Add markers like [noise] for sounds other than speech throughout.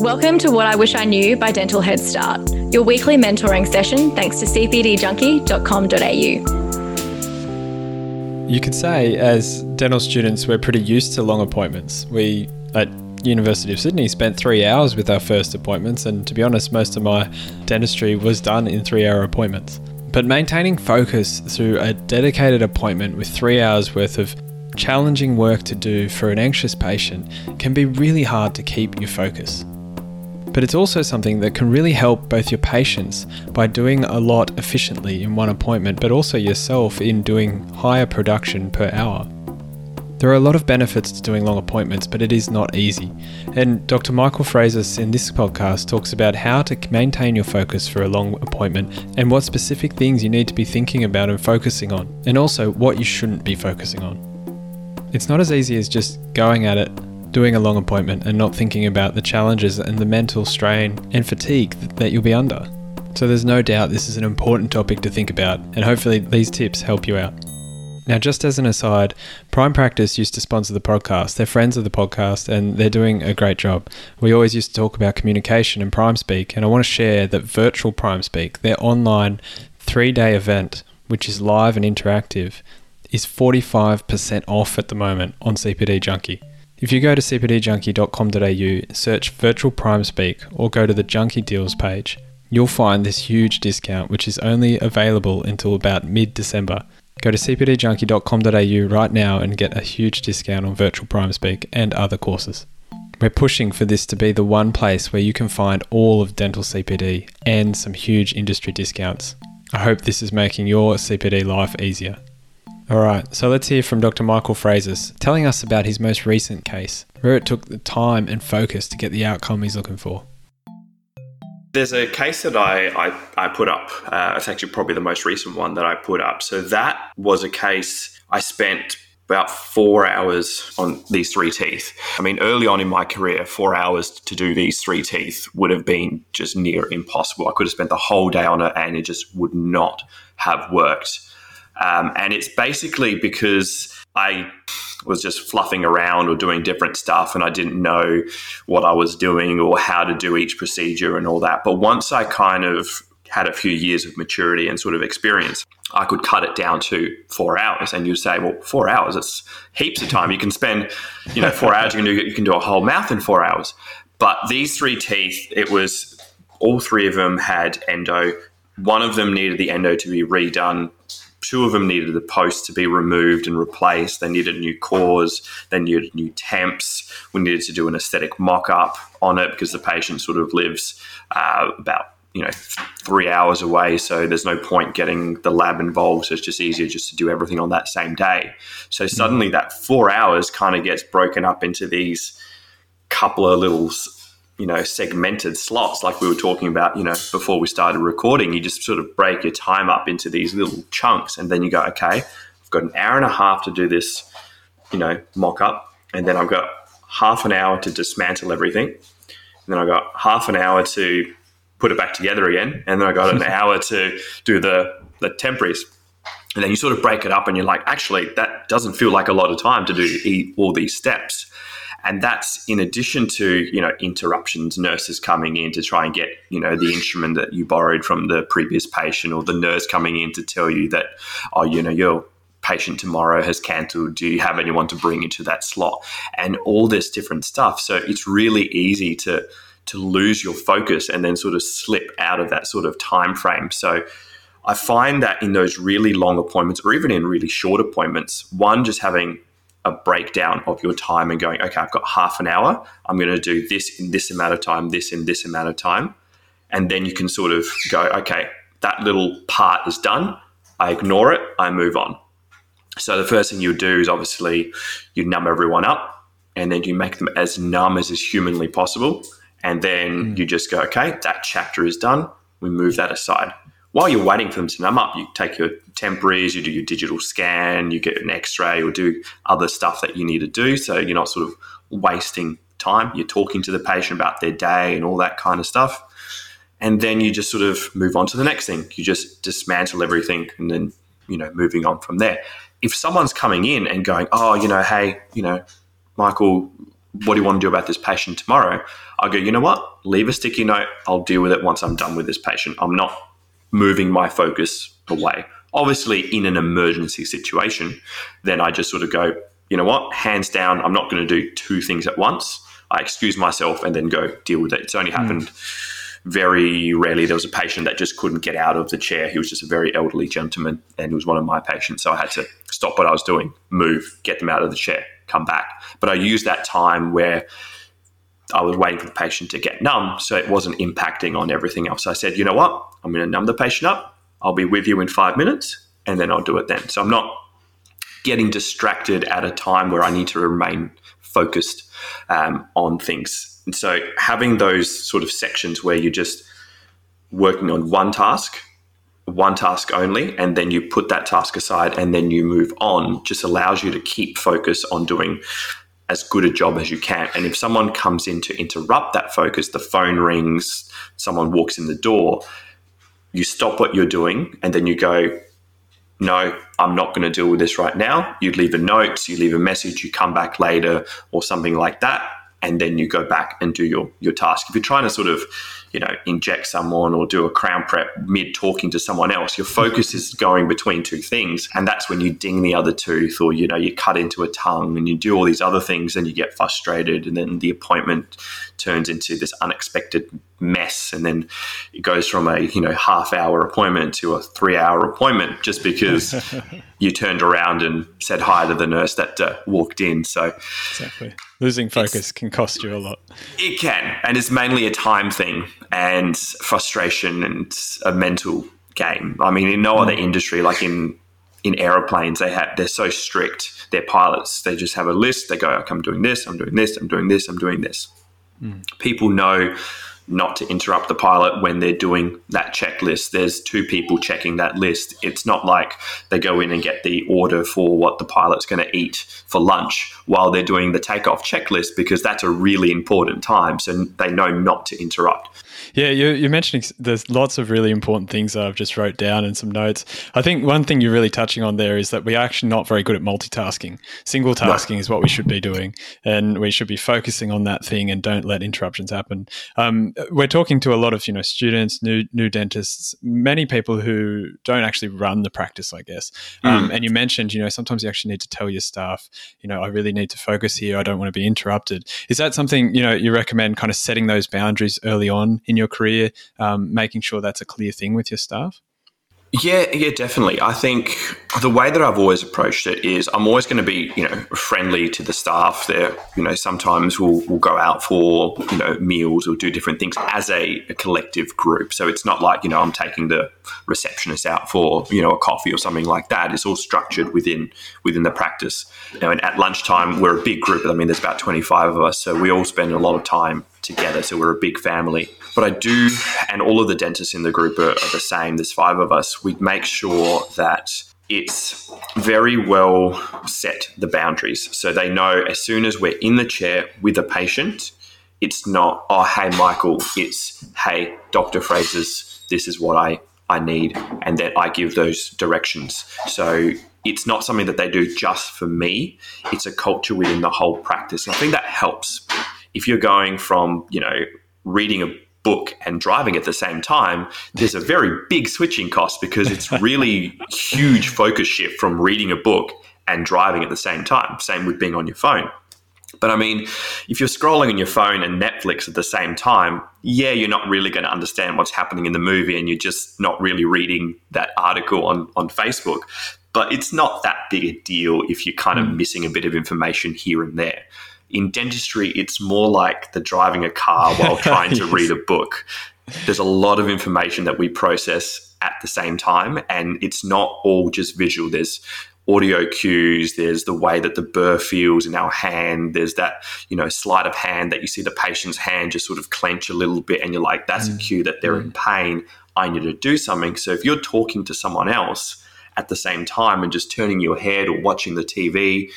Welcome to What I Wish I Knew by Dental Head Start, your weekly mentoring session thanks to cpdjunkie.com.au. You could say, as dental students, we're pretty used to long appointments. We, at University of Sydney, spent three hours with our first appointments, and to be honest, most of my dentistry was done in three hour appointments. But maintaining focus through a dedicated appointment with three hours worth of challenging work to do for an anxious patient can be really hard to keep your focus but it's also something that can really help both your patients by doing a lot efficiently in one appointment, but also yourself in doing higher production per hour. There are a lot of benefits to doing long appointments, but it is not easy. And Dr. Michael Frazis in this podcast talks about how to maintain your focus for a long appointment and what specific things you need to be thinking about and focusing on, and also what you shouldn't be focusing on. It's not as easy as just going at it doing a long appointment and not thinking about the challenges and the mental strain and fatigue that you'll be under. So there's no doubt this is an important topic to think about, and hopefully these tips help you out. Now, just as an aside, Prime Practice used to sponsor the podcast. They're friends of the podcast and they're doing a great job. We always used to talk about communication and Prime Speak, and I want to share that Virtual Prime Speak, their online three day event, which is live and interactive, is 45% off at the moment on CPD Junkie. If you go to cpdjunkie.com.au, search Virtual Prime Speak, or go to the Junkie Deals page, you'll find this huge discount which is only available until about mid December. Go to cpdjunkie.com.au right now and get a huge discount on Virtual Prime Speak and other courses. We're pushing for this to be the one place where you can find all of dental CPD and some huge industry discounts. I hope this is making your CPD life easier. All right, so let's hear from Dr. Michael Frazis telling us about his most recent case, where it took the time and focus to get the outcome he's looking for. There's a case that I, I, I put up. Uh, it's actually probably the most recent one that I put up. So that was a case I spent about four hours on these three teeth. I mean, early on in my career, four hours to do these three teeth would have been just near impossible. I could have spent the whole day on it and it just would not have worked. Um, and it's basically because I was just fluffing around or doing different stuff and I didn't know what I was doing or how to do each procedure and all that. But once I kind of had a few years of maturity and sort of experience, I could cut it down to four hours. And you say, well, four hours, it's heaps of time. You can spend, you know, four hours, you can do, you can do a whole mouth in four hours. But these three teeth, it was all three of them had endo. One of them needed the endo to be redone two of them needed the post to be removed and replaced. They needed new cores. They needed new temps. We needed to do an aesthetic mock up on it because the patient sort of lives uh, about you know three hours away so there's no point getting the lab involved so it's just easier just to do everything on that same day so suddenly mm-hmm. that four hours kind of gets broken up into these couple of little you know segmented slots like we were talking about you know before we started recording you just sort of break your time up into these little chunks and then you go okay i've got an hour and a half to do this you know mock up and then i've got half an hour to dismantle everything and then i've got half an hour to put it back together again and then i got an [laughs] hour to do the the temporaries. And then you sort of break it up and you're like actually that doesn't feel like a lot of time to do all these steps and that's in addition to you know interruptions nurses coming in to try and get you know the instrument that you borrowed from the previous patient or the nurse coming in to tell you that oh you know your patient tomorrow has cancelled. Do you have anyone to bring into that slot? And all this different stuff. So it's really easy to to lose your focus and then sort of slip out of that sort of time frame so I find that in those really long appointments or even in really short appointments, one, just having a breakdown of your time and going, okay, I've got half an hour. I'm going to do this in this amount of time, this in this amount of time. And then you can sort of go, okay, that little part is done. I ignore it, I move on. So the first thing you do is obviously you numb everyone up and then you make them as numb as is humanly possible. And then mm. you just go, okay, that chapter is done. We move that aside while you're waiting for them to numb up, you take your temporaries, you do your digital scan, you get an x ray, or do other stuff that you need to do. So you're not sort of wasting time. You're talking to the patient about their day and all that kind of stuff. And then you just sort of move on to the next thing. You just dismantle everything and then, you know, moving on from there. If someone's coming in and going, oh, you know, hey, you know, Michael, what do you want to do about this patient tomorrow? I go, you know what? Leave a sticky note. I'll deal with it once I'm done with this patient. I'm not moving my focus away. Obviously, in an emergency situation, then I just sort of go, you know what? Hands down, I'm not going to do two things at once. I excuse myself and then go deal with it. It's only happened mm. very rarely. There was a patient that just couldn't get out of the chair. He was just a very elderly gentleman and he was one of my patients. So I had to stop what I was doing, move, get them out of the chair, come back. But I used that time where I was waiting for the patient to get numb, so it wasn't impacting on everything else. I said, you know what? I'm going to numb the patient up. I'll be with you in five minutes, and then I'll do it then. So I'm not getting distracted at a time where I need to remain focused um, on things. And so having those sort of sections where you're just working on one task, one task only, and then you put that task aside and then you move on just allows you to keep focus on doing as good a job as you can. And if someone comes in to interrupt that focus, the phone rings, someone walks in the door, you stop what you're doing and then you go, no, I'm not going to deal with this right now. You leave a note, you leave a message, you come back later or something like that and then you go back and do your your task. If you're trying to sort of, you know, inject someone or do a crown prep mid talking to someone else, your focus is going between two things, and that's when you ding the other tooth or you know you cut into a tongue and you do all these other things and you get frustrated, and then the appointment turns into this unexpected mess, and then it goes from a you know half hour appointment to a three hour appointment just because [laughs] you turned around and said hi to the nurse that uh, walked in. So exactly losing focus can cost you a lot. It can, and it's mainly a time thing and frustration and a mental game. I mean, in no mm. other industry, like in in aeroplanes, they have they're so strict. Their pilots, they just have a list. They go, okay, "I'm doing this. I'm doing this. I'm doing this. I'm doing this." Mm. People know not to interrupt the pilot when they're doing that checklist. There's two people checking that list. It's not like they go in and get the order for what the pilot's going to eat for lunch while they're doing the takeoff checklist because that's a really important time. So they know not to interrupt. Yeah, you're, you're, mentioning there's lots of really important things that I've just wrote down in some notes. I think one thing you're really touching on there is that we're actually not very good at multitasking. Single tasking no. is what we should be doing, and we should be focusing on that thing and don't let interruptions happen. Um, we're talking to a lot of you know students, new new dentists, many people who don't actually run the practice, I guess. Um, mm. And you mentioned you know sometimes you actually need to tell your staff, you know, I really need to focus here. I don't want to be interrupted. Is that something you know you recommend kind of setting those boundaries early on in your career, um, making sure that's a clear thing with your staff? Yeah, yeah, definitely. I think the way that I've always approached it is I'm always going to be, you know, friendly to the staff. There, you know, sometimes we'll, we'll go out for, you know, meals or do different things as a, a, collective group. So it's not like, you know, I'm taking the receptionist out for, you know, a coffee or something like that. It's all structured within within the practice. You know, and at lunchtime we're a big group. I mean, there's about 25 of us, so we all spend a lot of time together. So we're a big family. But I do, and all of the dentists in the group are, are the same. There's five of us. We make sure that it's very well set the boundaries. So they know as soon as we're in the chair with a patient, it's not, oh, hey, Michael, it's, hey, Dr. Frazis, this is what I, I need. And then I give those directions. So it's not something that they do just for me, it's a culture within the whole practice. And I think that helps if you're going from, you know, reading a book and driving at the same time, there's a very big switching cost because it's really huge focus shift from reading a book and driving at the same time. Same with being on your phone. But I mean, if you're scrolling on your phone and Netflix at the same time, yeah, you're not really going to understand what's happening in the movie and you're just not really reading that article on, on Facebook. But it's not that big a deal if you're kind of hmm. missing a bit of information here and there in dentistry, it's more like the driving a car while [laughs] trying to read a book. There's a lot of information that we process at the same time, and it's not all just visual. There's audio cues there's the way that the burr feels in our hand there's that you know sleight of hand that you see the patient's hand just sort of clench a little bit and you're like that's mm. a cue that they're mm. in pain i need to do something so if you're talking to someone else at the same time and just turning your head or watching the tv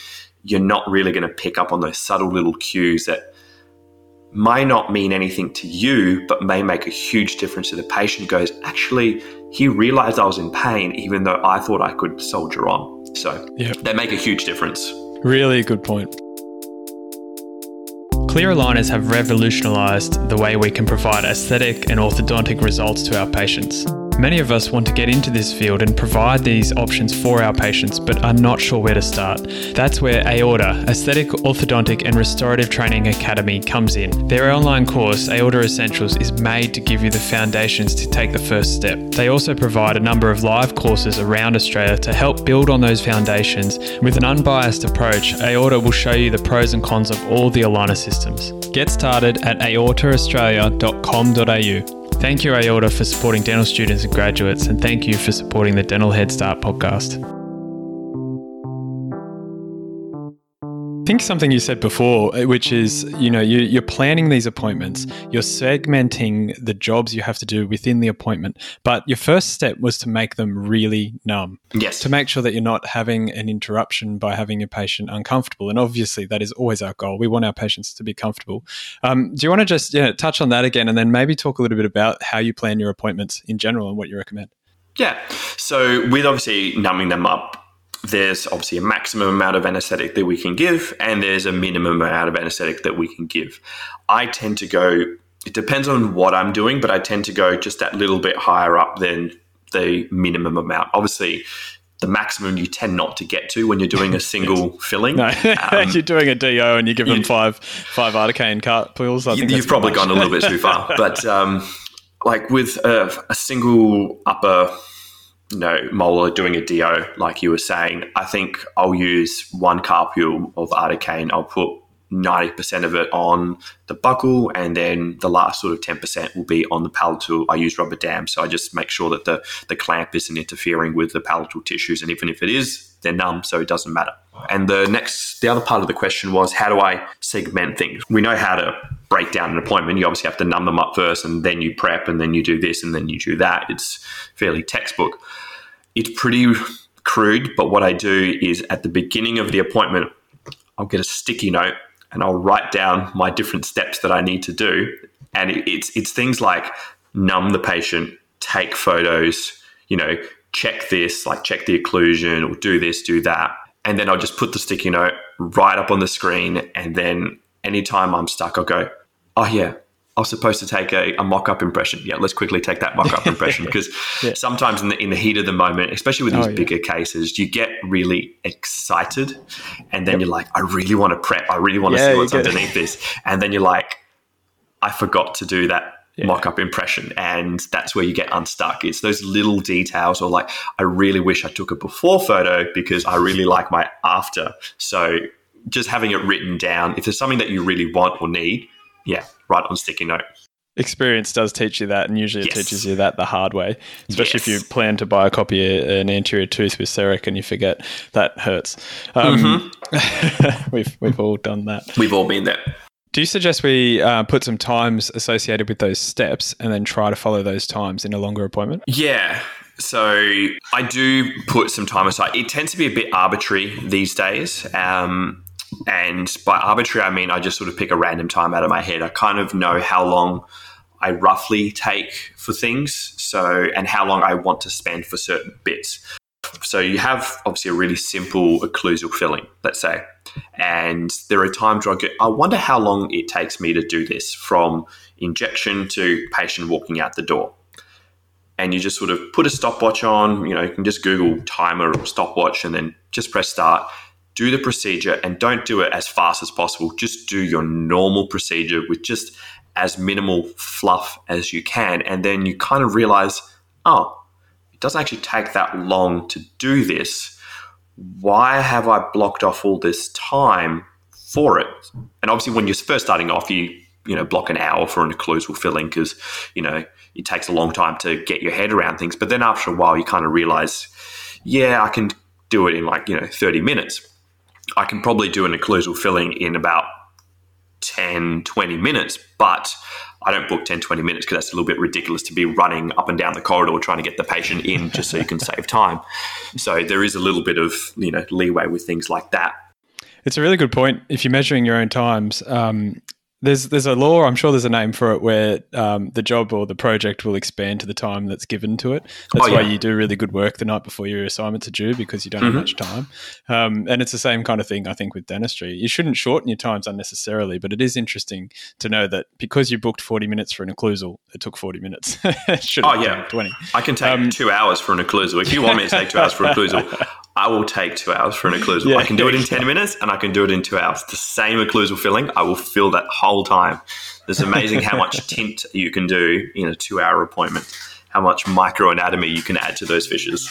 you're not really going to pick up on those subtle little cues that may not mean anything to you, but may make a huge difference to the patient. Goes, actually, he realized I was in pain, even though I thought I could soldier on. So yep. they make a huge difference. Really good point. Clear aligners have revolutionized the way we can provide aesthetic and orthodontic results to our patients. Many of us want to get into this field and provide these options for our patients, but are not sure where to start. That's where Aorta, Aesthetic, Orthodontic, and Restorative Training Academy, comes in. Their online course, Aorta Essentials, is made to give you the foundations to take the first step. They also provide a number of live courses around Australia to help build on those foundations. With an unbiased approach, Aorta will show you the pros and cons of all the aligner systems. Get started at aortaaustralia.com.au. Thank you, Aorta, for supporting dental students and graduates, and thank you for supporting the Dental Head Start podcast. Think something you said before, uh, which is, you know, you, are planning these appointments, you're segmenting the jobs you have to do within the appointment, but your first step was to make them really numb. Yes. To make sure that you're not having an interruption by having your patient uncomfortable. And obviously, that is always our goal. We want our patients to be comfortable. Um, do you want to just you know, touch on that again and then maybe talk a little bit about how you plan your appointments in general and what you recommend? Yeah. So, with obviously numbing them up, there's obviously a maximum amount of anesthetic that we can give, and there's a minimum amount of anesthetic that we can give. I tend to go, it depends on what I'm doing, but I tend to go just that little bit higher up than the minimum amount. Obviously, the maximum you tend not to get to when you're doing a [laughs] single filling. No, [laughs] um, you're doing a DO and you give them five five articaine pills. I you, have probably gone a little bit too far, [laughs] but um, like with a, a single upper you know, molar doing a DO, like you were saying, I think I'll use one carpule of articaine. I'll put 90% of it on the buccal, and then the last sort of 10% will be on the palatal. I use rubber dam, so I just make sure that the, the clamp isn't interfering with the palatal tissues. And even if it is, they're numb, so it doesn't matter. And the next, the other part of the question was, how do I segment things? We know how to break down an appointment. You obviously have to numb them up first, and then you prep, and then you do this, and then you do that. It's fairly textbook. It's pretty crude, but what I do is at the beginning of the appointment, I'll get a sticky note and I'll write down my different steps that I need to do. And it's it's things like numb the patient, take photos, you know, check this, like check the occlusion, or do this, do that. And then I'll just put the sticky note right up on the screen. And then anytime I'm stuck, I'll go, oh, yeah, I was supposed to take a, a mock up impression. Yeah, let's quickly take that mock up [laughs] impression because yeah. sometimes in the, in the heat of the moment, especially with oh, these oh, bigger yeah. cases, you get really excited and then yep. you're like, I really want to prep. I really want to yeah, see what's underneath this. And then you're like, I forgot to do that yeah. mock up impression. And that's where you get unstuck. It's those little details, or like, I really wish I took a before photo because I really like my after. So just having it written down, if there's something that you really want or need, yeah, write on sticky note. Experience does teach you that, and usually it teaches you that the hard way. Especially yes. if you plan to biocopy of an anterior tooth with CEREC and you forget, that hurts. Um, mm-hmm. [laughs] we've we've all done that. We've all been there. Do you suggest we uh, put some times associated with those steps and then try to follow those times in a longer appointment? Yeah. So I do put some time aside. It tends to be a bit arbitrary these days. Um, and by arbitrary, I mean I just sort of pick a random time out of my head. I kind of know how long I roughly take for things, so and how long I want to spend for certain bits. So you have obviously a really simple occlusal filling, let's say, and there are times where I get, I wonder how long it takes me to do this from injection to patient walking out the door. And you just sort of put a stopwatch on, you know, you can just Google timer or stopwatch and then just press start do the procedure and don't do it as fast as possible. Just do your normal procedure with just as minimal fluff as you can. And then you kind of realize, oh, it doesn't actually take that long to do this. Why have I blocked off all this time for it? And obviously, when you're first starting off, you you know block an hour for an occlusal filling because you know it takes a long time to get your head around things. But then after a while, you kind of realize, yeah, I can do it in like you know 30 minutes I can probably do an occlusal filling in about 10, 20 minutes, but I don't book 10, 20 minutes because that's a little bit ridiculous to be running up and down the corridor trying to get the patient in just so you can save time. So there is a little bit of, you know, leeway with things like that. It's a really good point. If you're measuring your own times, um, there's there's a law. I'm sure there's a name for it where um, the job or the project will expand to the time that's given to it. That's Oh, why you do really good work the night before your assignments are due because you don't Mhm. have much time. Um, and it's the same kind of thing, I think, with dentistry. You shouldn't shorten your times unnecessarily, but it is interesting to know that because you booked 40 minutes for an occlusal, it took 40 minutes. [laughs] it should have Oh, yeah. 20. I can take Um, two hours for an occlusal. If you want me to take two hours for an occlusal, [laughs] I will take two hours for an occlusal. [laughs] Yeah. I can do it in 10 [laughs] minutes and I can do it in two hours. The same occlusal filling, I will fill that whole time. It's amazing how much [laughs] tint you can do in a two hour appointment, how much microanatomy you can add to those fissures.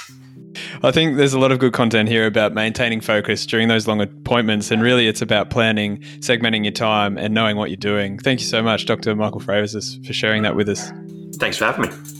I think there's a lot of good content here about maintaining focus during those long appointments, and really it's about planning, segmenting your time, and knowing what you're doing. Thank you so much, Dr. Michael Frazis, for sharing that with us. Thanks for having me.